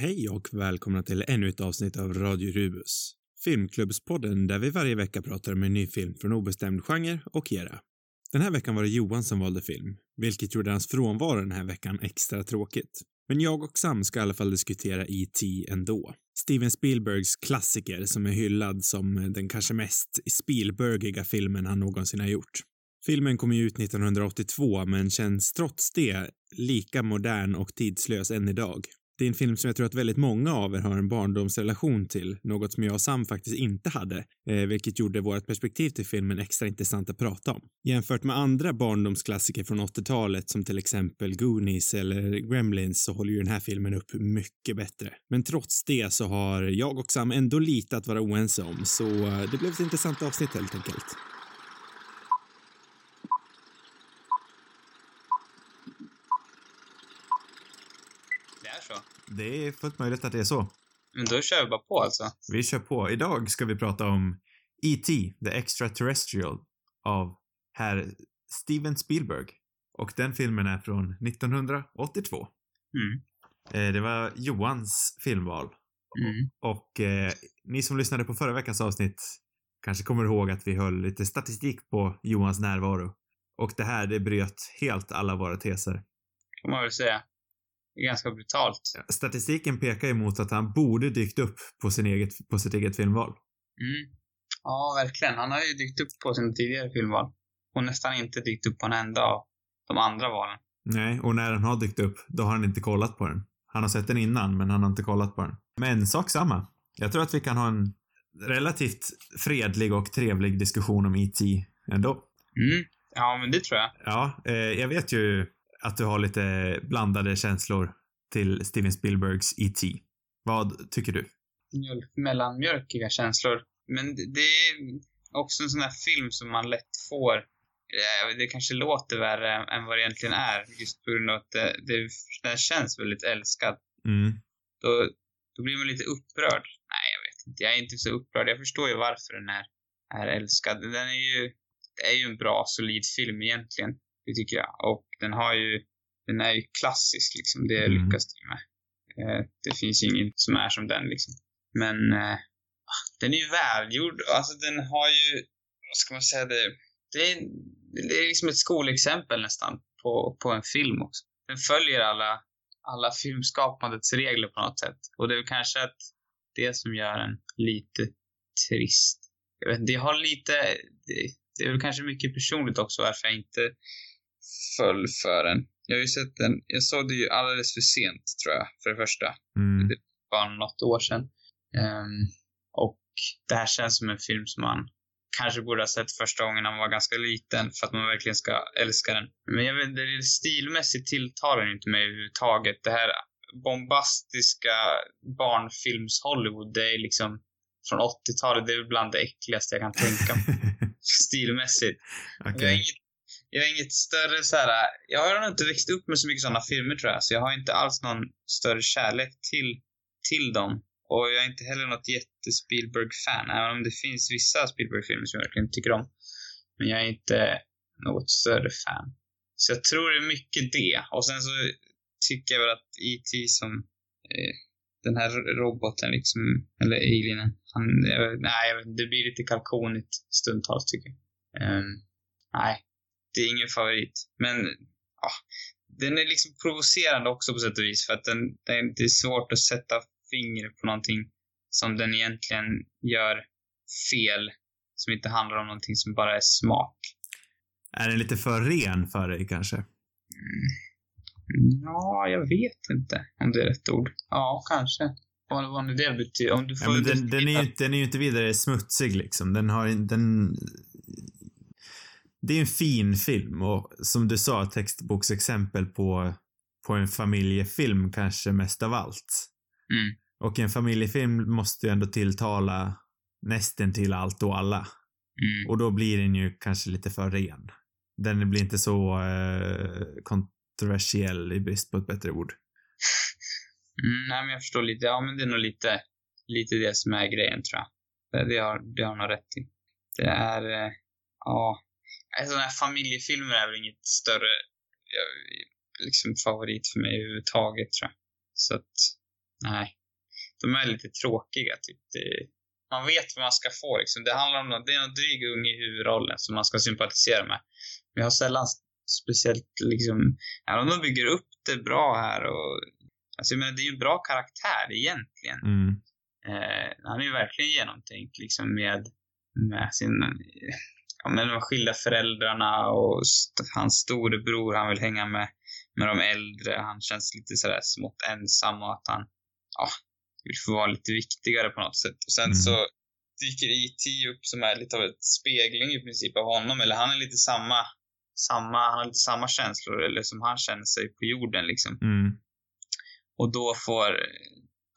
Hej och välkomna till ännu ett avsnitt av Radio Rubus. Filmklubbspodden där vi varje vecka pratar om en ny film från obestämd genre och era. Den här veckan var det Johan som valde film, vilket gjorde hans frånvaro den här veckan extra tråkigt. Men jag och Sam ska i alla fall diskutera E.T. ändå. Steven Spielbergs klassiker som är hyllad som den kanske mest Spielbergiga filmen han någonsin har gjort. Filmen kom ju ut 1982 men känns trots det lika modern och tidslös än idag. Det är en film som jag tror att väldigt många av er har en barndomsrelation till, något som jag och Sam faktiskt inte hade, eh, vilket gjorde vårt perspektiv till filmen extra intressant att prata om. Jämfört med andra barndomsklassiker från 80-talet som till exempel Goonies eller Gremlins så håller ju den här filmen upp mycket bättre. Men trots det så har jag och Sam ändå lite att vara oense om, så det blev ett intressant avsnitt helt enkelt. Det är så. Det är fullt möjligt att det är så. Men då kör vi bara på alltså. Vi kör på. Idag ska vi prata om E.T. The Extraterrestrial av herr Steven Spielberg. Och den filmen är från 1982. Mm. Eh, det var Johans filmval. Mm. Och eh, ni som lyssnade på förra veckans avsnitt kanske kommer ihåg att vi höll lite statistik på Johans närvaro. Och det här, det bröt helt alla våra teser. Kan man väl säga. Det är ganska brutalt. Statistiken pekar emot att han borde dykt upp på, sin eget, på sitt eget filmval. Mm. Ja, verkligen. Han har ju dykt upp på sina tidigare filmval. Och nästan inte dykt upp på en enda av de andra valen. Nej, och när den har dykt upp, då har han inte kollat på den. Han har sett den innan, men han har inte kollat på den. Men sak samma. Jag tror att vi kan ha en relativt fredlig och trevlig diskussion om E.T. ändå. Mm. Ja, men det tror jag. Ja, eh, jag vet ju att du har lite blandade känslor till Steven Spielbergs E.T. Vad tycker du? Mjölk, mellanmjölkiga känslor. Men det, det är också en sån här film som man lätt får. Det kanske låter värre än vad det egentligen är. Just på grund av att det, det, den känns väldigt älskad. Mm. Då, då blir man lite upprörd. Nej, jag vet inte. Jag är inte så upprörd. Jag förstår ju varför den är, är älskad. Den är ju, det är ju en bra, solid film egentligen. Det tycker jag. Och den har ju, den är ju klassisk liksom. Det Mm. lyckas de med. Eh, det finns ingen som är som den liksom. Men eh, den är ju välgjord. Alltså den har ju, vad ska man säga, det, det, är, det är liksom ett skolexempel nästan på, på en film också. Den följer alla, alla filmskapandets regler på något sätt. Och det är väl kanske att det som gör en lite trist. Jag vet inte, jag har lite, det, det är väl kanske mycket personligt också varför jag inte föll för den. Jag har ju sett den, jag såg det ju alldeles för sent tror jag, för det första Mm. bara något år sedan. Ehm, och det här känns som en film som man kanske borde ha sett första gången när man var ganska liten för att man verkligen ska älska den. Men jag vet det är stilmässigt tilltalar den inte mig överhuvudtaget. Det här bombastiska barnfilms-Hollywood, det är liksom från 80-talet, det är bland det äckligaste jag kan tänka mig. Stilmässigt. Jag, Okej. har inget, jag har inget större så här. Jag har nog inte växt upp med så mycket sådana filmer tror jag, så jag har inte alls någon större kärlek till, till dem. Och jag är inte heller något jätte-Spielberg-fan, även om det finns vissa Spielberg-filmer som jag verkligen tycker om. Men jag är inte något större fan. Så jag tror det är mycket det. Och sen så tycker jag väl att E.T. som eh, den här roboten liksom, eller alienen, han, nej, det blir lite kalkonigt stundtals tycker jag. Um, nej, det är ingen favorit. Men, ja, den är liksom provocerande också på sätt och vis för att den, den, det är svårt att sätta fingret på någonting som den egentligen gör fel, som inte handlar om någonting som bara är smak. Är den lite för ren för dig kanske? Ja, jag vet inte om det är rätt ord. Ja, kanske. Vad, vad nu det betyder. Om du får Ja, men den, den, är ju, den är ju inte vidare smutsig liksom. Den har en- den... Det är en fin film och som du sa, textboksexempel på, på en familjefilm kanske mest av allt. Mm. Och en familjefilm måste ju ändå tilltala nästan till allt och alla. Mm. Och då blir den ju kanske lite för ren. Den blir inte så eh, kontroversiell i brist på ett bättre ord. Mm, nej, men jag förstår lite. Ja, men det är nog lite, lite det som är grejen, tror jag. Det, det, har, det har nog rätt i. Det är, eh, ja. Alltså, sådana här familjefilmer är väl inget större, liksom favorit för mig överhuvudtaget, tror jag. Så att, nej. De är lite tråkiga, typ. Det, man vet vad man ska få liksom. Det handlar om någon, det är någon dryg unge i huvudrollen som man ska sympatisera med. Men jag har sällan speciellt liksom, även om de bygger upp det bra här och Alltså jag menar, det är ju en bra karaktär egentligen. Mm. Eh, han är ju verkligen genomtänkt liksom med, med sin, ja men de skilda föräldrarna och st hans storebror han vill hänga med, med de äldre. Han känns lite sådär smått ensam och att han, ja, vill få vara lite viktigare på något sätt. Och sen Mm. så dyker E.T. upp som är lite av ett spegling i princip av honom. Eller han är lite samma, samma, han har lite samma känslor eller som han känner sig på jorden liksom. Mm. Och då får,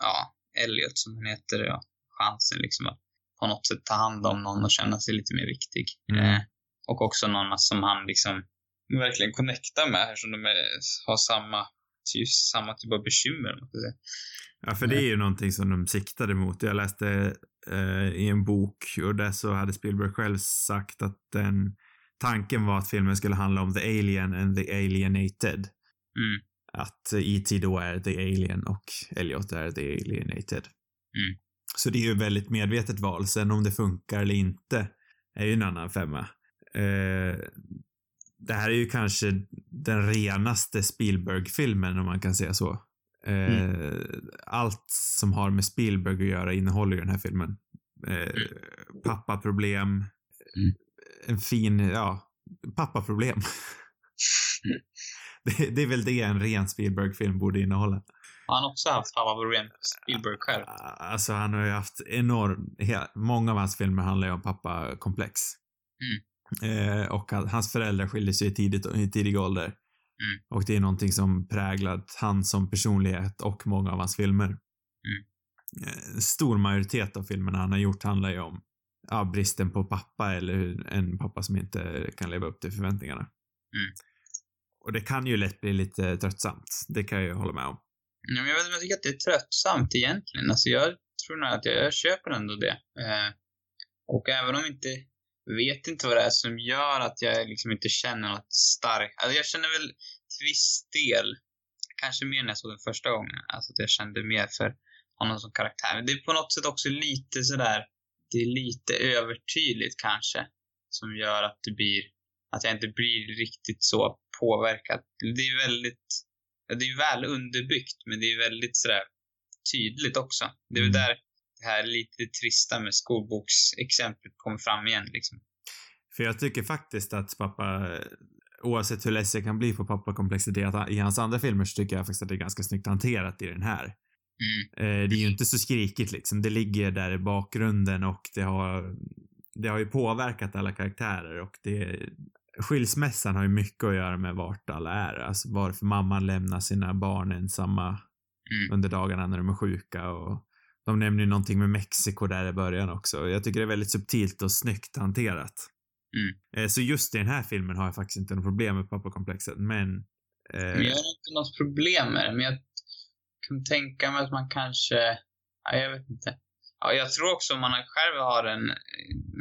ja, Elliot som han heter, ja, chansen liksom att på något sätt ta hand om någon och känna sig lite mer viktig. Mm. Eh, och också någon som han liksom verkligen connectar med här som de är, har samma, typ, samma typ av bekymmer. Ja, för det är ju någonting som de siktade mot. Jag läste eh, i en bok och där så hade Spielberg själv sagt att den tanken var att filmen skulle handla om the alien and the alienated. Mm. Att E.T. då är the alien och Elliot är the alienated. Mm. Så det är ju ett väldigt medvetet val. Sen om det funkar eller inte är ju en annan femma. Eh, det här är ju kanske den renaste Spielberg-filmen om man kan säga så. Eh, Allt som har med Spielberg att göra innehåller ju den här filmen. Eh, pappaproblem. Mm. En fin, ja, pappaproblem. Mm. det, det är väl det en ren Spielberg-film borde innehålla. Har han också haft pappaproblem, Spielberg själv? Alltså han har ju haft enorm, många av hans filmer handlar ju om pappakomplex. Eh, och hans föräldrar skilde sig tidigt, i tidig ålder. Mm. Och det är någonting som präglat han som personlighet och många av hans filmer. Mm. Eh, stor majoritet av filmerna han har gjort handlar ju om ja, bristen på pappa eller en pappa som inte kan leva upp till förväntningarna. Mm. Och det kan ju lätt bli lite tröttsamt. Det kan jag ju hålla med om. Ja, men jag, vet, inte, jag tycker att det är tröttsamt egentligen. Alltså jag tror nog att jag, jag köper ändå det. Eh, och även om jag inte vet inte vad det är som gör att jag liksom inte känner något starkt. Alltså jag känner väl till viss del, kanske mer när jag såg den första gången, alltså att jag kände mer för honom som karaktär. Men det är på något sätt också lite sådär, det är lite övertydligt kanske, som gör att det blir, att jag inte blir riktigt så påverkad. Det är väldigt, det är väl underbyggt, men det är väldigt sådär tydligt också. Det är Mm. där det här lite trista med skolboksexemplet kommer fram igen liksom. För jag tycker faktiskt att pappa, oavsett hur ledsen jag kan bli på pappakomplexet i hans andra filmer så tycker jag faktiskt att det är ganska snyggt hanterat i den här. Mm. Eh, det är ju inte så skrikigt liksom. Det ligger där i bakgrunden och det har, det har ju påverkat alla karaktärer och det, skilsmässan har ju mycket att göra med vart alla är. Alltså varför mamman lämnar sina barn ensamma Mm. under dagarna när de är sjuka och de nämner ju någonting med Mexiko där i början också. Jag tycker det är väldigt subtilt och snyggt hanterat. Mm. Eh, Så just i den här filmen har jag faktiskt inte något problem med pappakomplexet, men... Eh, Men jag har inte något problem med det, men jag kan tänka mig att man kanske, ja, jag vet inte. Ja, jag tror också om man själv har en,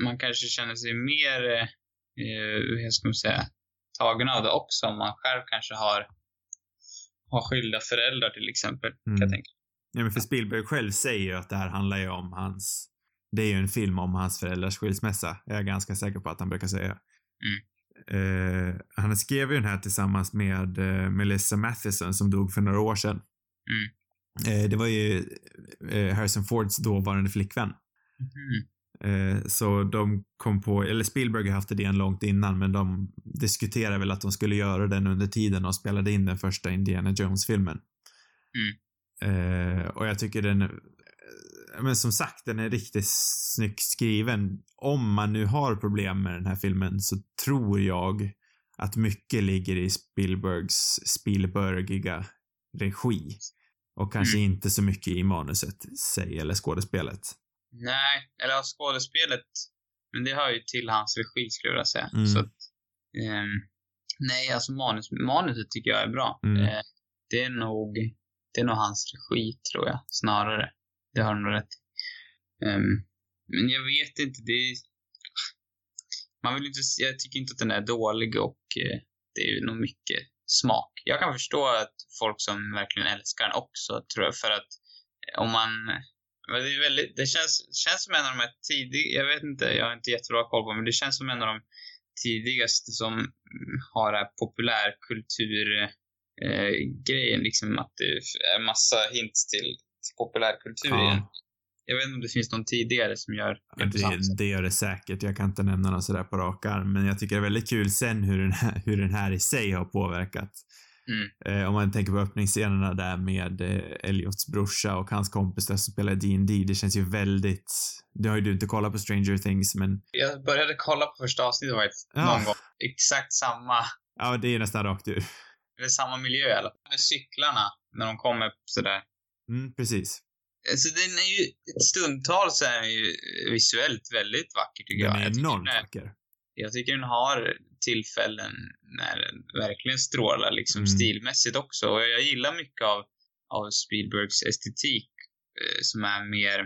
man kanske känner sig mer, eh, hur ska man säga, tagen av det också om man själv kanske har, har skilda föräldrar till exempel, kan jag Mm. tänka. Ja, men för Spielberg själv säger ju att det här handlar ju om hans... Det är ju en film om hans föräldrars skilsmässa. Jag är ganska säker på att han brukar säga. Eh, han skrev ju den här tillsammans med eh, Melissa Matheson som dog för några år sedan. Eh, det var ju eh, Harrison Fords dåvarande flickvän. Mhm. Eh, så de kom på, eller Spielberg har haft idén långt innan, men de diskuterade väl att de skulle göra den under tiden och spelade in den första Indiana Jones-filmen. Eh, och jag tycker den, eh, men som sagt, den är riktigt snyggt skriven. Om man nu har problem med den här filmen så tror jag att mycket ligger i Spielbergs Spielbergiga regi. Och kanske inte så mycket i manuset sig eller skådespelet. Nej, eller ja, skådespelet, men det hör ju till hans regi skulle jag vilja säga. Mm. Så att, ehm, nej, alltså manus, manuset tycker jag är bra. Mm. Eh, det är nog, det är nog hans regi tror jag, snarare. Det har du nog rätt. Ehm, men jag vet inte, det är, man vill inte, jag tycker inte att den är dålig och eh, det är nog mycket smak. Jag kan förstå att folk som verkligen älskar den också, tror jag, för att om man... Men det är väldigt, det känns, känns som en av de här tidiga, jag vet inte, jag har inte jättebra koll på men det känns som en av de tidigaste som har det här populärkultur eh, grejen liksom att det är massa hints till, till populärkultur Ja. igen. Jag vet inte om det finns någon tidigare som gör samma Det, det gör det säkert. Jag kan inte nämna något sådär på rak arm, men jag tycker det är väldigt kul sen hur den här, hur den här i sig har påverkat. Mm. Eh, om man tänker på öppningsscenerna där med eh, Elliots brorsa och hans kompis där som spelar D&D det känns ju väldigt... Nu har ju du inte kollat på Stranger Things, men Jag började kolla på första avsnittet faktiskt, Ja. någon gång. Exakt samma, ja, det är nästan rakt ur. eller samma miljö i alla fall. Med cyklarna, när de kommer sådär. Mm, precis. Alltså den är ju, stundtals är den ju visuellt väldigt vacker tycker Den jag. är jag tycker enormt den är- vacker. Jag tycker den har tillfällen när den verkligen strålar liksom Mm. stilmässigt också. Och jag gillar mycket av, av Spielbergs estetik eh, som är mer,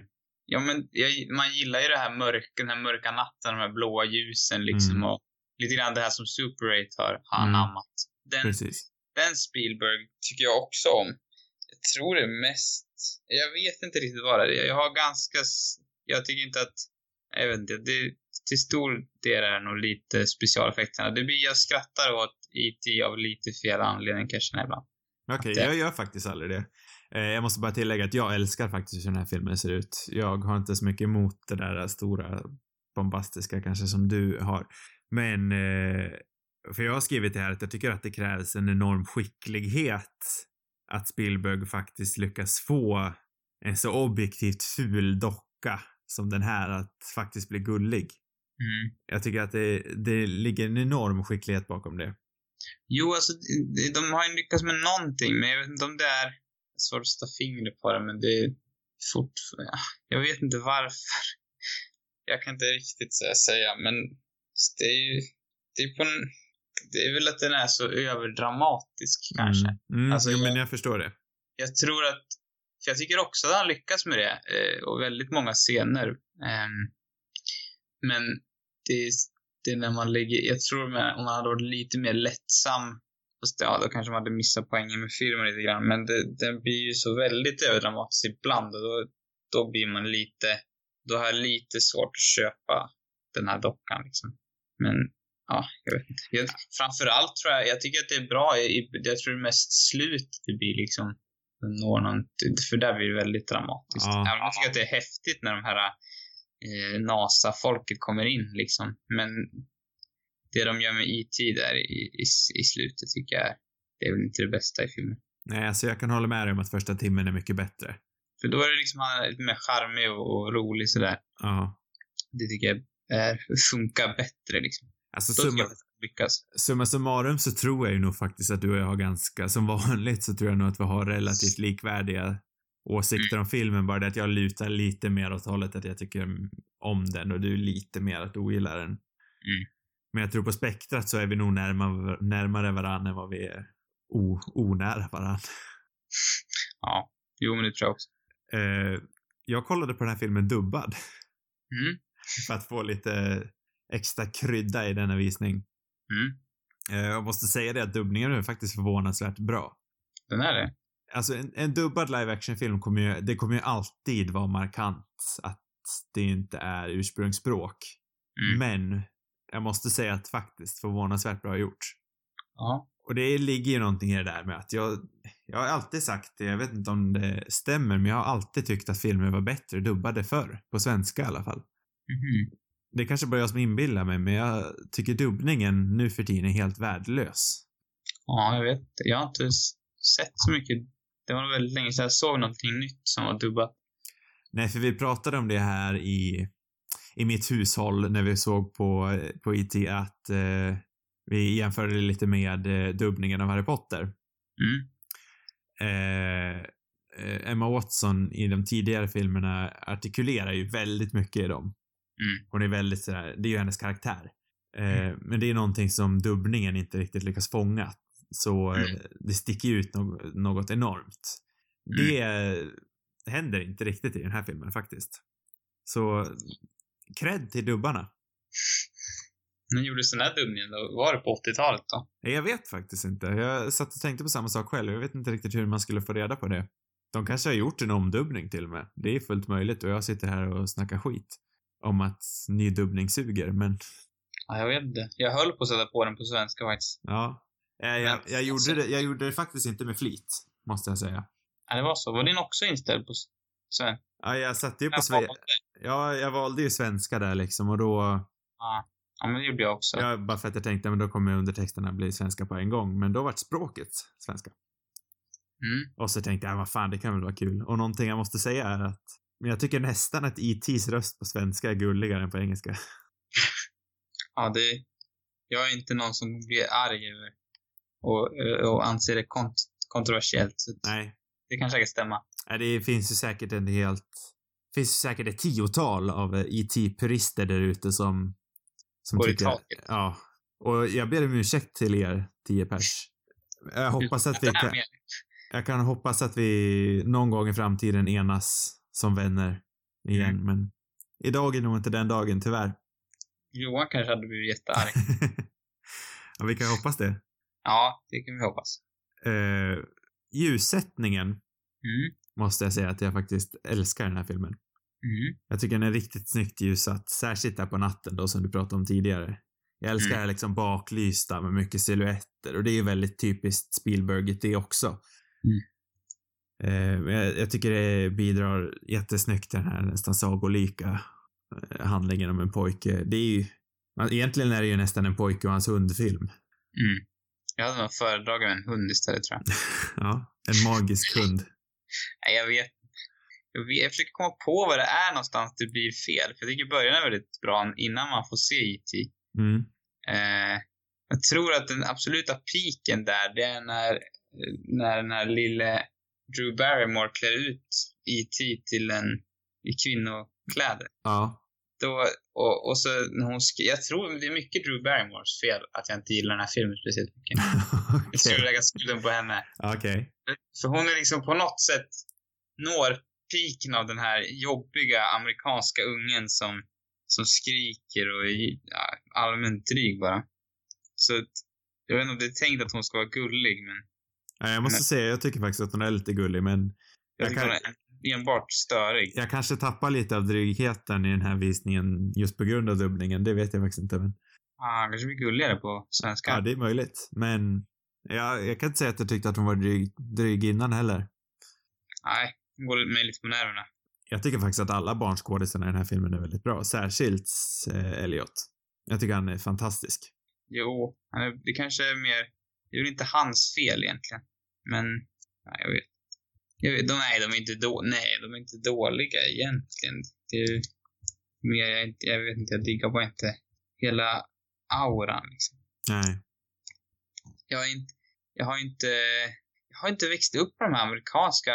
ja men jag, man gillar ju det här mörka, den här mörka natten, de här blåa ljusen liksom Mm. och lite grann det här som Super 8 har, har Mm. anammat. Den, Precis. den Spielberg tycker jag också om. Jag tror det mest, jag vet inte riktigt vad det är. Jag har ganska, jag tycker inte att, jag vet inte, det, till stor del är det nog lite specialeffekterna. Det blir, jag skrattar åt E.T. av lite fel anledning kan jag känna ibland. Okej, Det- jag gör faktiskt aldrig det. Eh, jag måste bara tillägga att jag älskar faktiskt hur den här filmen ser ut. Jag har inte så mycket emot det där stora bombastiska kanske som du har. Men, eh, för jag har skrivit det här att jag tycker att det krävs en enorm skicklighet att Spielberg faktiskt lyckas få en så objektivt ful docka som den här att faktiskt bli gullig. Mm. Jag tycker att det, det ligger en enorm skicklighet bakom det. Jo, alltså de, har ju lyckats med någonting, men jag vet inte om det är svårt att sätta fingret på det, men det är fortfarande, jag vet inte varför. Jag kan inte riktigt säga, men det är ju, det är på en, det är väl att den är så överdramatisk kanske. Mm. Mm, Alltså, jo, men jag- jag förstår det. Jag tror att, för jag tycker också att han lyckas med det, eh, och väldigt många scener. Ehm, men det är, det är när man lägger, jag tror om man hade varit lite mer lättsam, fast ja, då kanske man hade missat poängen med filmen lite grann, men det, den blir ju så väldigt överdramatisk ibland och då, då blir man lite, då har jag lite svårt att köpa den här dockan liksom. Men ja, jag vet inte. Jag, framförallt tror jag, jag tycker att det är bra, i, jag tror det är mest slut det blir liksom, når någon, för där blir det väldigt dramatiskt. Ja. Även om jag tycker att det är häftigt när de här eh, NASA-folket kommer in liksom. Men det de gör med E.T. där i, i, i slutet tycker jag, det är väl inte det bästa i filmen. Nej, alltså jag kan hålla med dig om att första timmen är mycket bättre. För då är det liksom, han är lite mer charmig och, och rolig sådär. Ja. Det tycker jag är, funkar bättre liksom. Alltså Då summa, lyckas. summa summarum så tror jag ju nog faktiskt att du och jag har ganska, som vanligt så tror jag nog att vi har relativt likvärdiga åsikter om filmen, bara det att jag lutar lite mer åt hållet att jag tycker om den och du är lite mer att du ogillar den. Mm. Men jag tror på spektrat så är vi nog närmare, närmare varandra än vad vi är o, onära varandra. Ja, jo men det tror jag också. Eh, jag kollade på den här filmen dubbad Mm. för att få lite extra krydda i denna visning. Mm. Eh, jag måste säga det att dubbningen är faktiskt förvånansvärt bra. Den är det. Alltså en, en dubbad live action-film kommer ju, det kommer ju alltid vara markant att det inte är ursprungsspråk. Mm. Men jag måste säga att faktiskt förvånansvärt bra gjort. Ja. Och det ligger ju någonting i det där med att jag, jag har alltid sagt det, jag vet inte om det stämmer, men jag har alltid tyckt att filmer var bättre dubbade förr. På svenska i alla fall. Mhm. Det kanske bara jag som inbillar mig, men jag tycker dubbningen nu för tiden är helt värdelös. Ja, jag vet. Jag har inte sett så mycket. Det var väldigt länge sedan jag såg någonting nytt som var dubbat. Nej, för vi pratade om det här i, i mitt hushåll när vi såg på, på IT att eh, vi jämförde lite med eh, dubbningen av Harry Potter. Mm. Eh, eh, Emma Watson i de tidigare filmerna artikulerar ju väldigt mycket i dem. Mm. Hon är väldigt sådär, det är ju hennes karaktär. Eh, Men det är någonting som dubbningen inte riktigt lyckas fånga. Så eh, Mm. det sticker ut något, enormt. Mm. Det eh, händer inte riktigt i den här filmen faktiskt. Så cred till dubbarna. När gjordes den här dubbningen då? Var det på 80-talet då? Jag vet faktiskt inte. Jag satt och tänkte på samma sak själv. Jag vet inte riktigt hur man skulle få reda på det. De kanske har gjort en omdubbning till och med. Det är fullt möjligt och jag sitter här och snackar skit om att ny dubbning suger, men Ja, jag vet inte. Jag höll på att sätta på den på svenska faktiskt. ja. Eh, Jag, jag, jag, gjorde det, jag gjorde det faktiskt inte med flit, måste jag säga. Ja, det var så. Var din också inställd på svenska? Ja, jag satte ju på Jag Sve- valde. Ja, jag valde ju svenska där liksom och då, Ja. ja, men det gjorde jag också. ja, bara för att jag tänkte, men då kommer undertexterna bli svenska på en gång, men då vart språket svenska. Mm. Och så tänkte jag, vad fan, det kan väl vara kul. Och någonting jag måste säga är att, men jag tycker nästan att E.T.s röst på svenska är gulligare än på engelska. Ja, det... Jag är inte någon som blir arg över och, och anser det kont- kontroversiellt. Nej, det kan säkert stämma. Nej, det finns ju säkert en helt... Det finns ju säkert ett tiotal av eh, IT-purister där ute som... Som Går i tycker... taket. Ja. Och jag ber om ursäkt till er, tio pers. Jag hoppas att vi kan... Jag kan hoppas att vi någon gång i framtiden enas som vänner igen, Mm. men idag är nog inte den dagen, tyvärr. Johan kanske hade blivit jättearg. ja, vi kan hoppas det. Ja, det kan vi hoppas. Uh, ljussättningen Mm. måste jag säga att jag faktiskt älskar den här filmen. Mm. Jag tycker den är riktigt snyggt ljussatt, särskilt där på natten då som du pratade om tidigare. Jag älskar Mm. det här liksom baklysta med mycket silhuetter och det är ju väldigt typiskt Spielberg det också. Mm. Eh, jag, jag tycker det bidrar jättesnyggt till den här nästan sagolika eh, handlingen om en pojke. Det är ju, egentligen är det ju nästan en pojke och hans hundfilm. Mm. Jag hade nog föredragit en hund istället tror jag. ja, en magisk hund. Nej, jag vet jag, försöker komma på vad det är någonstans det blir fel. För jag tycker början är väldigt bra innan man får se E.T. Mm. Eh, jag tror att den absoluta piken där, det är när, när den här lille Drew Barrymore klär ut E.T. till en i kvinnokläder. Ja. Då, och, och så när hon Jag tror det är mycket Drew Barrymores fel att jag inte gillar den här filmen speciellt mycket. Jag skulle lägga skulden på henne. Okej. För hon är liksom på något sätt når piken av den här jobbiga amerikanska ungen som, som skriker och är ja, allmänt dryg bara. Så jag vet inte om det är tänkt att hon ska vara gullig, men Ja, jag måste Men- säga, jag tycker faktiskt att hon är lite gullig, men jag Jag kan- är enbart störig. Jag kanske tappar lite av drygheten i den här visningen just på grund av dubbningen. Det vet jag faktiskt inte. Men, Ah, han kanske blir gulligare på svenska. ja, det är möjligt. Men jag, jag kan inte säga att jag tyckte att hon var dryg, dryg innan heller. Nej, hon går mig lite på nerverna. Jag tycker faktiskt att alla barnskådisarna i den här filmen är väldigt bra. Särskilt eh, Elliot. Jag tycker han är fantastisk. Jo, det kanske är mer... Det är väl inte hans fel egentligen. Men, nej, jag vet vet, de, nej, de är inte då, nej, de är inte dåliga egentligen. Det är mer, jag, jag vet inte, jag diggar bara inte hela auran liksom. Nej. Jag är inte, jag har inte, jag har inte växt upp med de här amerikanska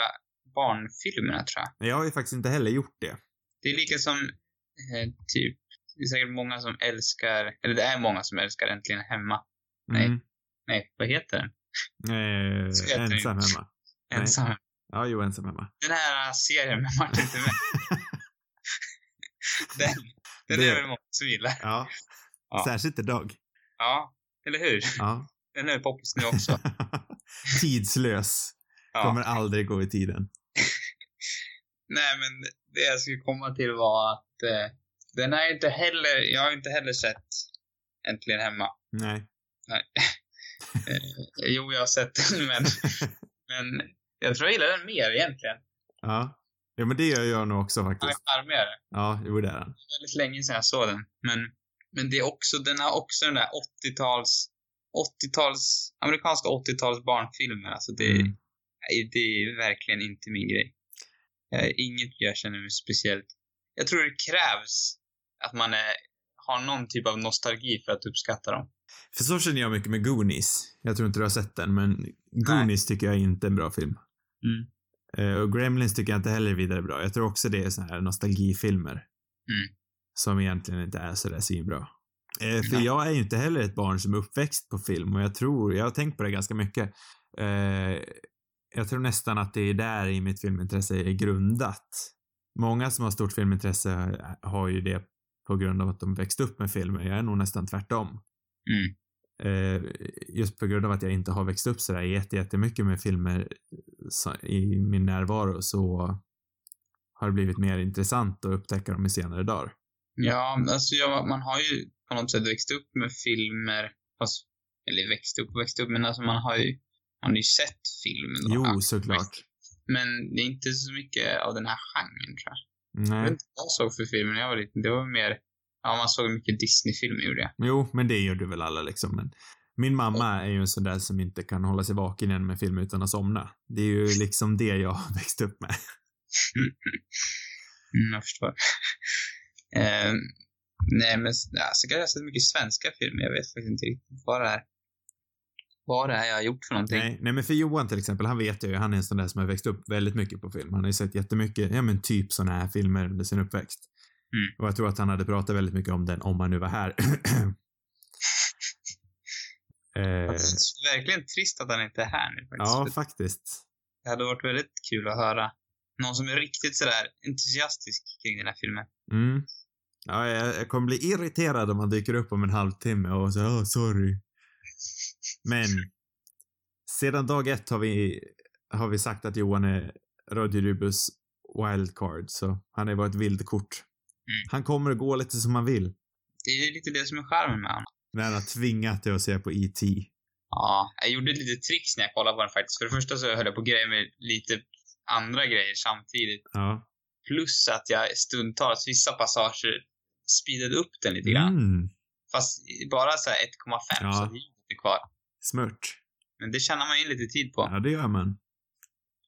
barnfilmerna tror jag. Jag har ju faktiskt inte heller gjort det. Det är lika som, eh, typ, det är säkert många som älskar, eller det är många som älskar Äntligen Hemma. Nej. Mm. Nej, vad heter den? Eh, ta in? ensam hemma. Nej. Ja, jo, ensam hemma. Den här serien med Martin Timell. den, den Det- är väl många som gillar. Ja. Ja. Särskilt idag. Ja, eller hur? Ja. Den är poppis nu också. Tidslös. Ja. Kommer aldrig gå i tiden. Nej, men det jag skulle komma till var att eh, den är inte heller, jag har inte heller sett Äntligen Hemma. Nej. Eh, jo, jag har sett den, men, men jag tror jag gillar den mer egentligen. Ja. Ja, men det gör jag nog också Den är faktiskt. charmigare. Ja, jo det är han. Är väldigt länge sedan jag såg den. Men, men det är också, den har också den där 80-tals, 80-tals, amerikanska 80-tals barnfilmer. Alltså det, Mm. nej, det är verkligen inte min grej. Eh, inget jag känner mig speciellt. Jag tror det krävs att man är, har någon typ av nostalgi för att uppskatta dem. För så känner jag mycket med Goonies. Jag tror inte du har sett den, men Goonies tycker jag är inte är en bra film. Mm. Eh, och Gremlins tycker jag inte heller är vidare bra. Jag tror också det är såna här nostalgifilmer. Mm. Som egentligen inte är sådär svinbra. Eh, för Nej. jag är ju inte heller ett barn som är uppväxt på film och jag tror, jag har tänkt på det ganska mycket. Eh, jag tror nästan att det är där i mitt filmintresse är grundat. Många som har stort filmintresse har ju det på grund av att de växt upp med filmer. Jag är nog nästan tvärtom. Mm. Eh, just på grund av att jag inte har växt upp sådär jätte, jättemycket med filmer i min närvaro så har det blivit mer intressant att upptäcka dem i senare dagar. Ja, alltså ja, man har ju på något sätt växt upp med filmer, fast, eller växt upp och växt upp, men alltså man har ju, man har ju sett filmen. Jo, såklart. Men det är inte så mycket av den här genren tror jag. Jag vet Nej. inte vad jag såg för film när jag var liten. Det var mer, ja man såg mycket Disney-filmer gjorde jag. Jo, men det gör du väl alla liksom. Men min mamma är ju en sån där som inte kan hålla sig vaken igen med film utan att somna. Det är ju liksom det jag har växt upp med. Mm, jag förstår. eh, nej men, alltså jag har sett mycket svenska filmer. Jag vet faktiskt inte riktigt vad det är. Vad det är jag har gjort för någonting. Nej, nej, men för Johan till exempel, han vet jag ju, han är en sån där som har växt upp väldigt mycket på film. Han har ju sett jättemycket, ja men typ såna här filmer under sin uppväxt. Mm. Och jag tror att han hade pratat väldigt mycket om den om han nu var här. eh, verkligen trist att han inte är här nu faktiskt. ja, faktiskt. Det hade varit väldigt kul att höra någon som är riktigt sådär entusiastisk kring den här filmen. Mm. Ja, jag, jag kommer bli irriterad om han dyker upp om en halvtimme och säger oh, sorry. Men sedan dag ett har vi, har vi sagt att Johan är Radio Rubus wildcard, så han har varit vildkort. Mm. Han kommer att gå lite som han vill. Det är lite det som är charmen med honom. När han har tvingat dig att se på E.T. Ja, jag gjorde lite tricks när jag kollade på den faktiskt. För det första så höll jag på grejer med lite andra grejer samtidigt. Ja. Plus att jag stundtals, vissa passager, speedade upp den lite grann. Mm. Fast bara så här 1,5 Ja. så ljudet är kvar. Smört. Men det tjänar man in lite tid på. Ja, det gör man.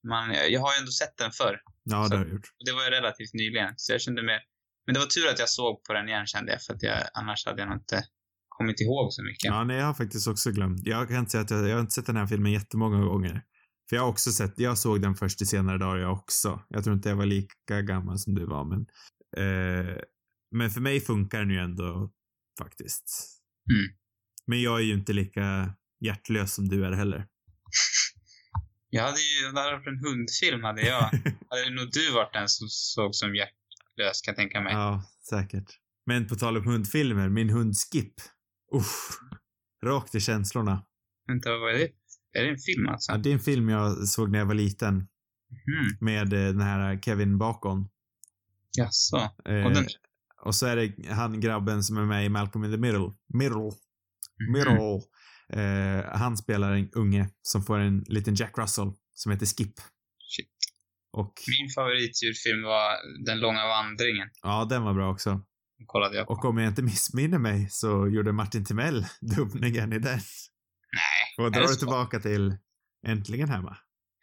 Man, jag har ju ändå sett den förr. Ja, Så- det har jag gjort. Det var ju relativt nyligen. Så jag kände mer... Men det var tur att jag såg på den igen kände jag. För att jag, annars hade jag nog inte kommit ihåg så mycket. Ja, nej, jag har faktiskt också glömt. Jag kan inte säga att jag, jag har inte sett den här filmen jättemånga gånger. För jag har också sett, jag såg den först i senare dagar jag också. Jag tror inte jag var lika gammal som du var, men eh, men för mig funkar den ju ändå faktiskt. Mm. Men jag är ju inte lika hjärtlös som du är heller. Jag hade ju, hade en hundfilm hade jag. hade nog du varit den som såg som hjärtlös kan jag tänka mig. ja, säkert. Men på tal om hundfilmer, min hund Skip. Uff, rakt i känslorna. Vänta, vad är det? Är det en film alltså? Ja, det är en film jag såg när jag var liten Mhm. med eh, den här Kevin Bacon. Jaså? Eh, Och den... Och så är det han grabben som är med i Malcolm in the Middle. Middle. Mhm. Middle. Eh, han spelar en unge som får en liten Jack Russell som heter Skip. Och Min favoritdjurfilm var Den långa vandringen. ja, den var bra också. Den kollade jag på. Och om jag inte missminner mig så gjorde Martin Timell dubbningen i den. Nej. Och drar så? tillbaka till Äntligen hemma.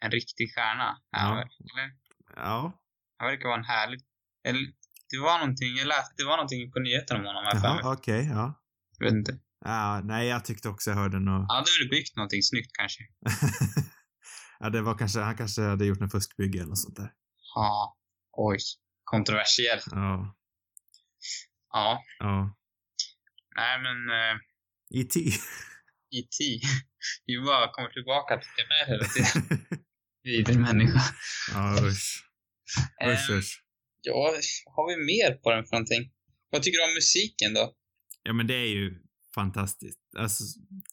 En riktig stjärna. Ja. Ja. Eller? Ja. Han verkar vara en härlig... Eller, det var någonting, jag läste, det var någonting på nyheterna om honom, mig. Jaha, okej, ja. Jag vet inte. Ja, nej, jag tyckte också jag hörde något. Han hade väl byggt någonting snyggt kanske. ja, det var kanske, han kanske hade gjort en fuskbygge eller något sånt där. Ja. Oj. Kontroversiellt. Ja. Ja. Ja. Nej men, uh, E.T. E.T. Vi bara kommer tillbaka till det med hela tiden. Vidrig människa. ja, usch. Usch, Eh, usch. ja, har vi mer på den för någonting? Vad tycker du om musiken då? Ja, men det är ju fantastiskt. Alltså,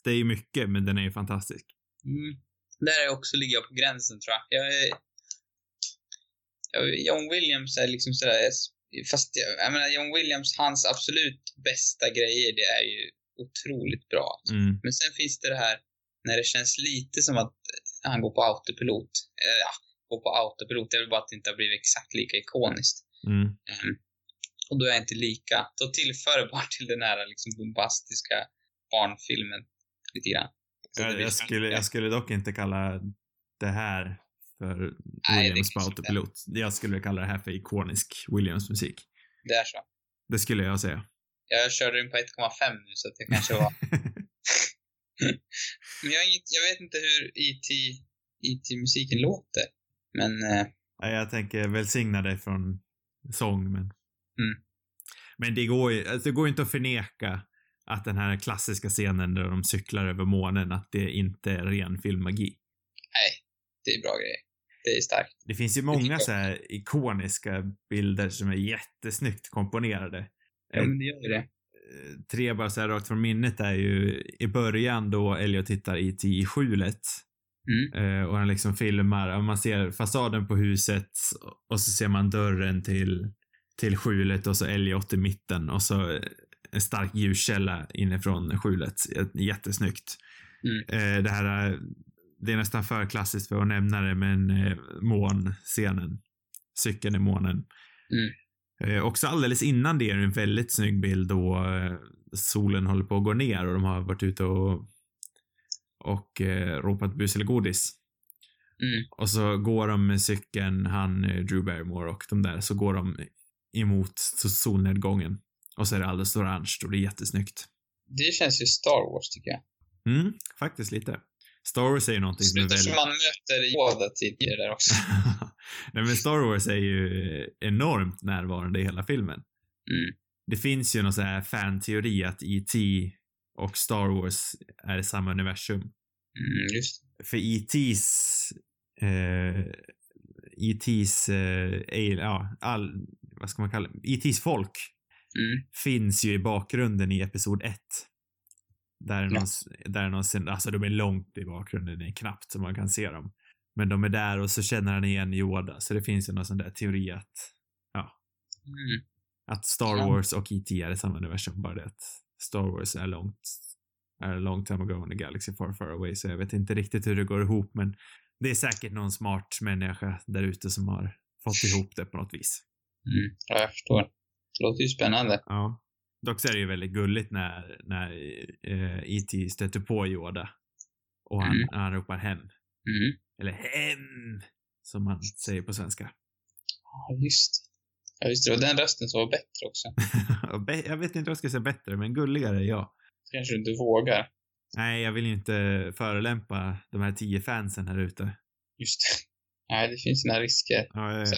det är ju mycket, men den är ju fantastisk. Mm. Där är också ligger jag på gränsen tror jag. jag är, jag, John Williams är liksom sådär, fast jag, jag menar John Williams, hans absolut bästa grejer, det är ju otroligt bra. Mm. Men sen finns det det här när det känns lite som att han går på autopilot. Eh, ja, går på autopilot. Det är väl bara att det inte har blivit exakt lika ikoniskt. Mm. Ehm, och då är jag inte lika. Då tillför det bara till den här liksom bombastiska barnfilmen lite grann. Jag, jag, skulle, jag skulle dock inte kalla det här för Nej, Williams på autopilot. Jag skulle kalla det här för ikonisk Williams-musik. Det är så. Det skulle jag säga. Jag körde den på 1,5 nu så det kanske var... Men jag, inget, jag vet inte hur E IT, IT-musiken låter. Men eh, Nej, jag tänker välsigna dig från sång, men... Mm. Men det går ju alltså, det går inte att förneka att den här klassiska scenen där de cyklar över månen, att det inte är ren filmmagi. nej, det är bra grejer. Det är starkt. Det finns ju många så här ikoniska bilder som är jättesnyggt komponerade. Ja, men det gör ju det. tre bara så här rakt från minnet är ju i början då Elliot tittar IT i skjulet. Mm. Eh, och han liksom filmar, och man ser fasaden på huset och så ser man dörren till, till skjulet och så Elliot i mitten och så en stark ljuskälla inifrån skjulet. Jättesnyggt. Mm. Eh, det här, är- det är nästan för klassiskt för att nämna det, men eh, månscenen. Cykeln i månen. Mm. Eh, också alldeles innan det är det en väldigt snygg bild då eh, solen håller på att gå ner och de har varit ute och, och eh, ropat bus eller godis. Mm. Och så går de med cykeln, han, eh, Drew Barrymore och de där, så går de emot so- solnedgången. Och så är det alldeles orange och det är jättesnyggt. Det känns ju Star Wars tycker jag. Mm, faktiskt lite. Star Wars är ju någonting som är som väldigt... man möter Yoda tidigare där också. Nej men Star Wars är ju enormt närvarande i hela filmen. Mm. Det finns ju någon sån här fan-teori att E.T. och Star Wars är i samma universum. Mm, just. För E.T.s eh, E.T.s eh, ja, all, vad ska man kalla det? E.T.s folk Mm. finns ju i bakgrunden i episod 1. Där är någon, där är någon alltså de är långt i bakgrunden, det är knappt så man kan se dem. Men de är där och så känner han igen Yoda, så det finns ju någon sån där teori att, Mm. att Star Ja. Wars och E.T. är i samma universum, bara det att Star Wars är långt, är a long time ago in a galaxy far far away, så jag vet inte riktigt hur det går ihop, men det är säkert någon smart människa där ute som har fått ihop det på något vis. Mm. Ja, jag förstår. Låter ju spännande. Ja. Dock så är det ju väldigt gulligt när, när eh, E.T. stöter på Yoda. Och han, Mm. han ropar hem. Mm. Eller hem! Som man säger på svenska. Ja, just Ja, just det. Var den rösten som var bättre också. Jag vet inte vad jag ska säga bättre, men gulligare, ja. Kanske du inte vågar. Nej, jag vill ju inte förolämpa de här tio fansen här ute. Just det. Nej, det finns här risker. Ja, jag,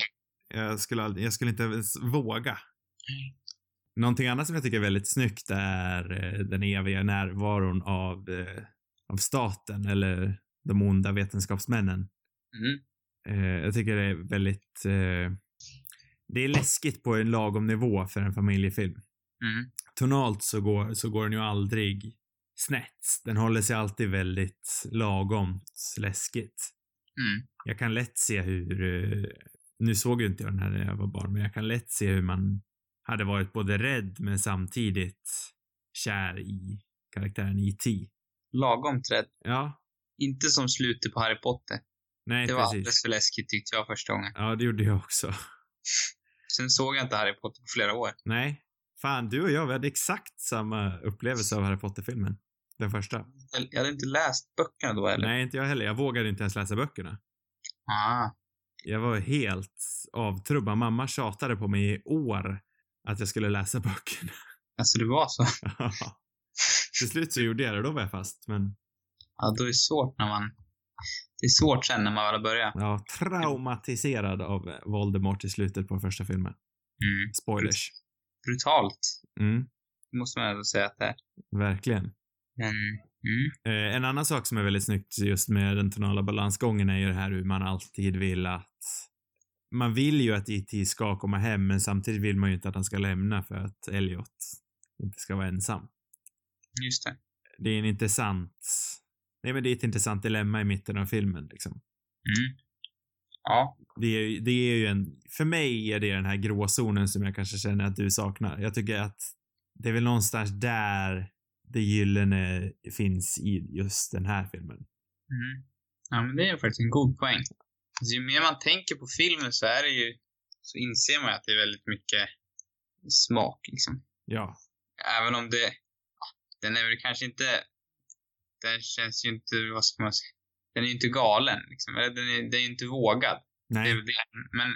jag, skulle aldrig, jag skulle inte våga. Nej. Någonting annat som jag tycker är väldigt snyggt är eh, den eviga närvaron av, eh, av staten eller de onda vetenskapsmännen. Mm. Eh, jag tycker det är väldigt... Det är läskigt på en lagom nivå för en familjefilm. Mm. Tonalt så går, så går den ju aldrig snett. Den håller sig alltid väldigt lagomt läskigt. Mm. Jag kan lätt se hur... Nu såg ju inte jag den här när jag var barn, men jag kan lätt se hur man hade varit både rädd men samtidigt kär i karaktären E.T. Lagom rädd. Ja, Inte som slutet på Harry Potter. nej Det var precis. alldeles för läskigt tyckte jag första gången. Ja, det gjorde jag också. Sen såg jag inte Harry Potter på flera år. Nej. Fan, du och jag, vi hade exakt samma upplevelse av Harry Potter-filmen. Den första. Jag- hade inte läst böckerna då eller? Nej, inte jag heller. Jag vågade inte ens läsa böckerna. Ah. Jag var helt avtrubbad. Mamma tjatade på mig i år att jag skulle läsa böckerna. Alltså det var så. Till slut så gjorde jag det, då var jag fast. Men Ja, då är det svårt när man... Det är svårt sen när man väl har börjat. ja, traumatiserad av Voldemort i slutet på första filmen. Mm. Spoilers. Brutalt. Mm, Det måste man ändå säga att det är. verkligen. Men, mm. Eh, en annan sak som är väldigt snyggt just med den tonala balansgången är ju det här hur man alltid vill att man vill ju att E.T. ska komma hem men samtidigt vill man ju inte att han ska lämna för att Elliot inte ska vara ensam. Just det. Det är en intressant Nej men det är ett intressant dilemma i mitten av filmen liksom. Mm. Ja. Det är, det är ju en, för mig är det den här gråzonen som jag kanske känner att du saknar. Jag tycker att det är väl någonstans där det gyllene finns i just den här filmen. Mm. Ja, men det är faktiskt en god poäng. Alltså, ju mer man tänker på filmen så är det ju... Så inser man att det är väldigt mycket smak liksom. Ja. Även om det... Den är väl kanske inte... Den känns ju inte, vad ska man säga? Den är ju inte galen liksom. Den är, den är inte vågad. Det är Nej. väl det. Men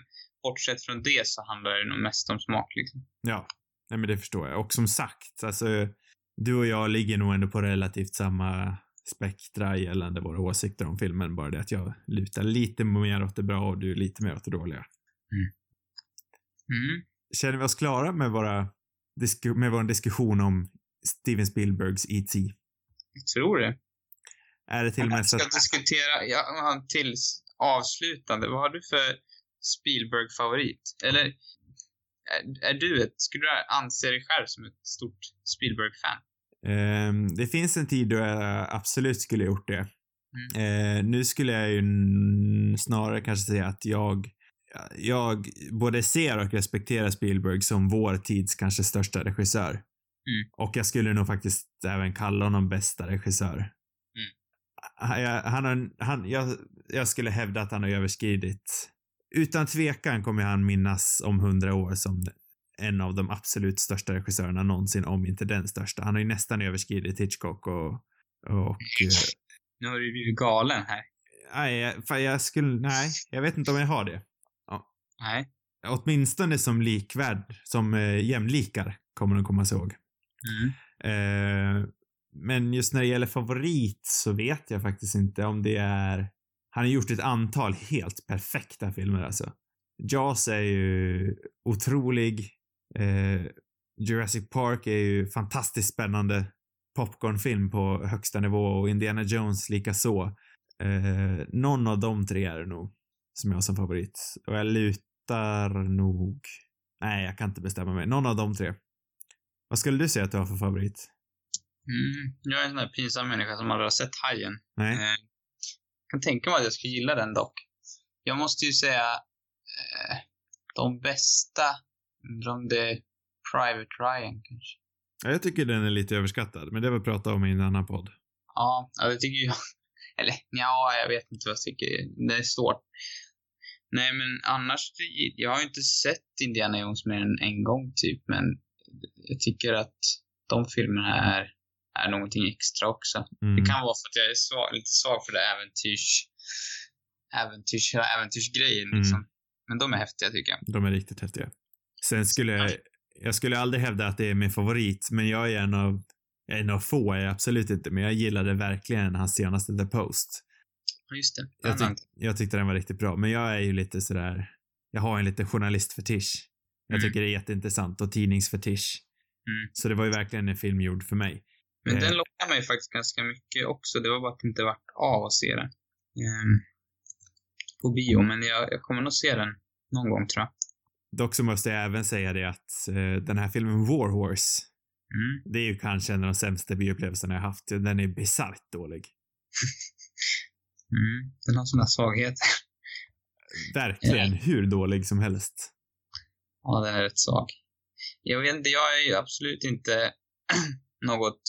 bortsett från det så handlar det nog mest om smak liksom. Ja. Nej men det förstår jag. Och som sagt, alltså du och jag ligger nog ändå på relativt samma spektra gällande våra åsikter om filmen. Bara det att jag lutar lite mer åt det bra och du lite mer åt det dåliga. Mm. Känner vi oss klara med våra med vår diskussion om Steven Spielbergs E.T.? Jag tror det. Är det till och med Jag så ska att, diskutera, jag har en till avslutande. Vad har du för Spielberg-favorit? Eller, Är, är du ett, skulle du anse dig själv som ett stort Spielberg-fan? Um, det finns en tid då jag absolut skulle gjort det. Mm. Uh, nu skulle jag ju snarare kanske säga att jag jag både ser och respekterar Spielberg som vår tids kanske största regissör. Mm. Och jag skulle nog faktiskt även kalla honom bästa regissör. Mm. Han, han har, han, jag, jag skulle hävda att han har överskridit utan tvekan kommer han minnas om hundra år som en av de absolut största regissörerna någonsin, om inte den största. Han har ju nästan överskridit Hitchcock och... och nu har du blivit galen här. Nej, jag, jag skulle, nej, jag vet inte om jag har det. Ja. Nej. Åtminstone som likvärd, som eh, jämlikar, kommer de komma ihåg. Mm. Eh, men just när det gäller favorit så vet jag faktiskt inte om det är han har gjort ett antal helt perfekta filmer alltså. Jaws är ju otrolig. Eh, Jurassic Park är ju fantastiskt spännande popcornfilm på högsta nivå och Indiana Jones lika så. Eh, någon av de tre är det nog som jag har som favorit. Och jag lutar nog... Nej, jag kan inte bestämma mig. Någon av de tre. Vad skulle du säga att du har för favorit? Mm, jag är en sån där pinsam människa som aldrig har sett Hajen. Nej. Eh, kan tänka mig att jag skulle gilla den dock. Jag måste ju säga eh, de bästa, om det är Private Ryan kanske. Ja, jag tycker den är lite överskattad, men det har vi pratat om i en annan podd. Ja, det tycker jag. Eller ja, jag vet inte vad jag tycker. Det är svårt. Nej, men annars, jag har inte sett Indiana Jones mer än en gång typ, men jag tycker att de filmerna är är någonting extra också. Mm. Det kan vara för att jag är svag, lite svag för det äventyrs, äventyrs, hela äventyrsgrejen mm. liksom. Men de är häftiga tycker jag. De är riktigt häftiga. Sen skulle jag, jag skulle aldrig hävda att det är min favorit, men jag är en av, en av få, är absolut inte, men jag gillade verkligen hans senaste The Post. Just det. Jag, tyck, jag tyckte den var riktigt bra, men jag är ju lite sådär, jag har en liten journalistfetisch. Jag mm. tycker det är jätteintressant och tidningsfetisch. Mm. Så det var ju verkligen en film gjord för mig. Men den eh. lockar mig faktiskt ganska mycket också. Det var bara att det inte vart av att se den. Um, på bio, men jag, jag kommer nog se den någon gång tror jag. Dock så måste jag även säga det att uh, den här filmen War Horse, mm. det är ju kanske en av de sämsta bioupplevelserna jag haft. Den är bisarrt dålig. mm, den har såna svagheter. Verkligen, ja. hur dålig som helst. Ja, den är rätt svag. Jag vet inte, jag är ju absolut inte något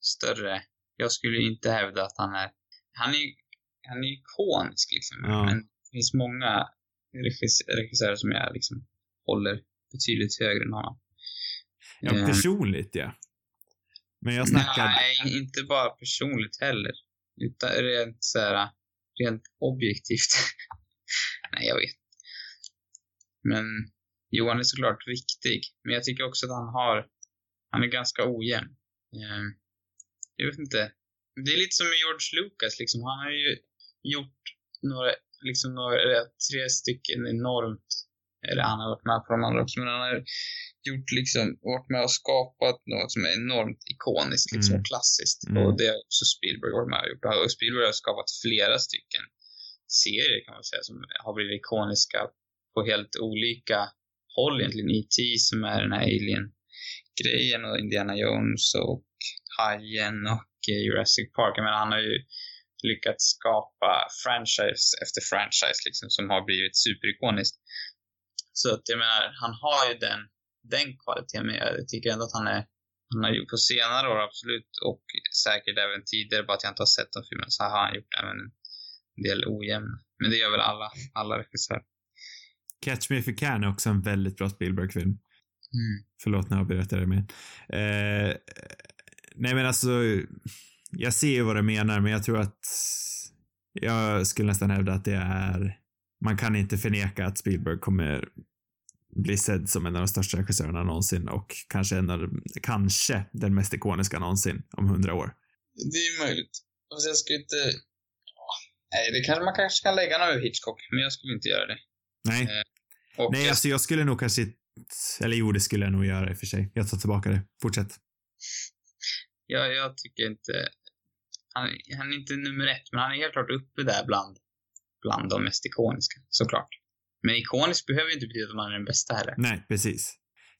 större. Jag skulle inte hävda att han är... Han är, han är ikonisk liksom. Ja. Men det finns många regissörer som jag liksom håller betydligt högre än honom. Ja, um, personligt ja. Men jag snackar... Nej, inte bara personligt heller. Utan rent så här, rent objektivt. nej, jag vet. Men Johan är såklart viktig. Men jag tycker också att han har, han är ganska ojämn. Um, jag vet inte. Det är lite som med George Lucas liksom. Han har ju gjort några, liksom några, tre stycken enormt, eller han har varit med på de andra också, men han har gjort liksom, varit med och skapat något som är enormt ikoniskt liksom, mm. och klassiskt. Mm. Och det har också Spielberg varit med och gjort. Och Spielberg har skapat flera stycken serier kan man säga som har blivit ikoniska på helt olika håll egentligen. E.T. som är den här alien-grejen och Indiana Jones och Hajen och Jurassic Park. Menar, han har ju lyckats skapa franchise efter franchise liksom, som har blivit superikoniskt. Så att jag menar, han har ju den, den kvaliteten, men jag tycker ändå att han är han har gjort på senare år absolut och säkert även tidigare, bara att jag inte har sett de filmerna, så har han gjort även en del ojämna. Men det gör väl alla, alla regissörer. Catch Me If You Can är också en väldigt bra Spielberg-film. Mm. Förlåt när jag berättar det med. Eh, nej men alltså, jag ser ju vad du menar, men jag tror att jag skulle nästan hävda att det är, man kan inte förneka att Spielberg kommer bli sedd som en av de största regissörerna någonsin och kanske en av, kanske den mest ikoniska någonsin om hundra år. Det är ju möjligt. Alltså jag skulle inte, nej det kanske man kanske kan lägga något ur Hitchcock, men jag skulle inte göra det. Nej. Eh, nej, alltså jag skulle nog kanske, eller jo det skulle jag nog göra i och för sig. Jag tar tillbaka det. Fortsätt jag, jag tycker inte... Han, han är inte nummer ett, men han är helt klart uppe där bland, bland de mest ikoniska, såklart. Men ikonisk behöver ju inte betyda att man är den bästa heller. Nej, precis.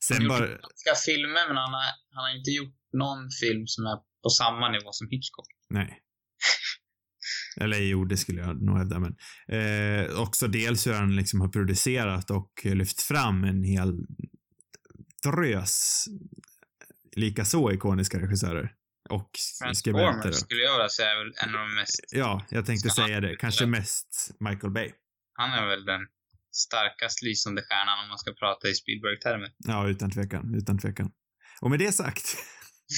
Han Sen har bara... gjort ganska filmer, men han har, han har inte gjort någon film som är på samma nivå som Hitchcock. Nej. Eller jo, det skulle jag nog hävda, men eh, också dels hur han liksom har producerat och lyft fram en hel drös likaså ikoniska regissörer. Och skribenter. Skulle jag vilja säga är väl en av de mest... Ja, jag tänkte säga det. Kanske mest Michael Bay. Han är väl den starkast lysande stjärnan om man ska prata i Spielberg-termer. Ja, utan tvekan, utan tvekan. Och med det sagt,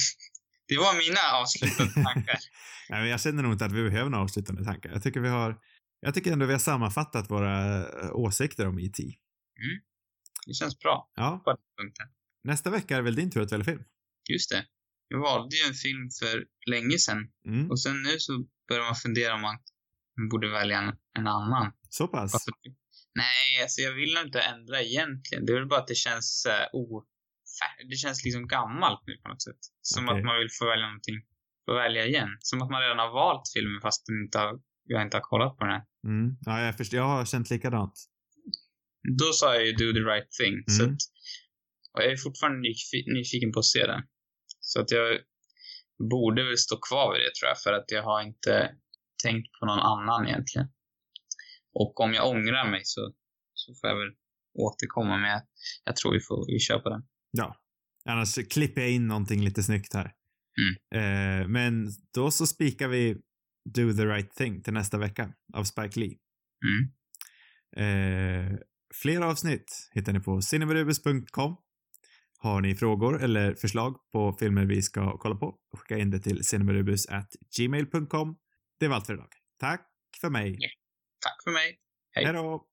Det var mina avslutande tankar. Nej, men jag känner nog inte att vi behöver några avslutande tankar. Jag tycker vi har, jag tycker ändå vi har sammanfattat våra eh, åsikter om E.T. Det känns bra Ja, på den punkten. nästa vecka är väl din tur att välja film? Just det. Jag valde ju en film för länge sedan Mm, och sen nu så börjar man fundera om man borde välja en, en annan. så pass. Varför? Nej, alltså jag vill inte ändra egentligen. Det är väl bara att det känns uh, o... fär- Det känns liksom gammalt nu på något sätt. Som Okej. att man vill få välja någonting. Få välja igen. Som att man redan har valt filmen fast den inte har, jag inte har kollat på den. här. Mm. Ja, jag, förstår, jag har känt likadant. Då sa jag ju Do the right thing. Så Mm. att, och jag är fortfarande nyf- nyfiken på att se den. Så att jag borde väl stå kvar vid det tror jag. För att jag har inte tänkt på någon annan egentligen. Och om jag ångrar mig så, så får jag väl återkomma. Men jag, jag tror vi får vi kör på den. Ja. Annars klipper jag in någonting lite snyggt här. Eh, men då så spikar vi Do the right thing till nästa vecka av Spike Lee. Mm. Eh, fler avsnitt hittar ni på cinemarubus.com. Har ni frågor eller förslag på filmer vi ska kolla på, skicka in det till cinemarubus@gmail.com. Det var allt för idag. Tack för mig. Tack för mig. Hej. Hej då!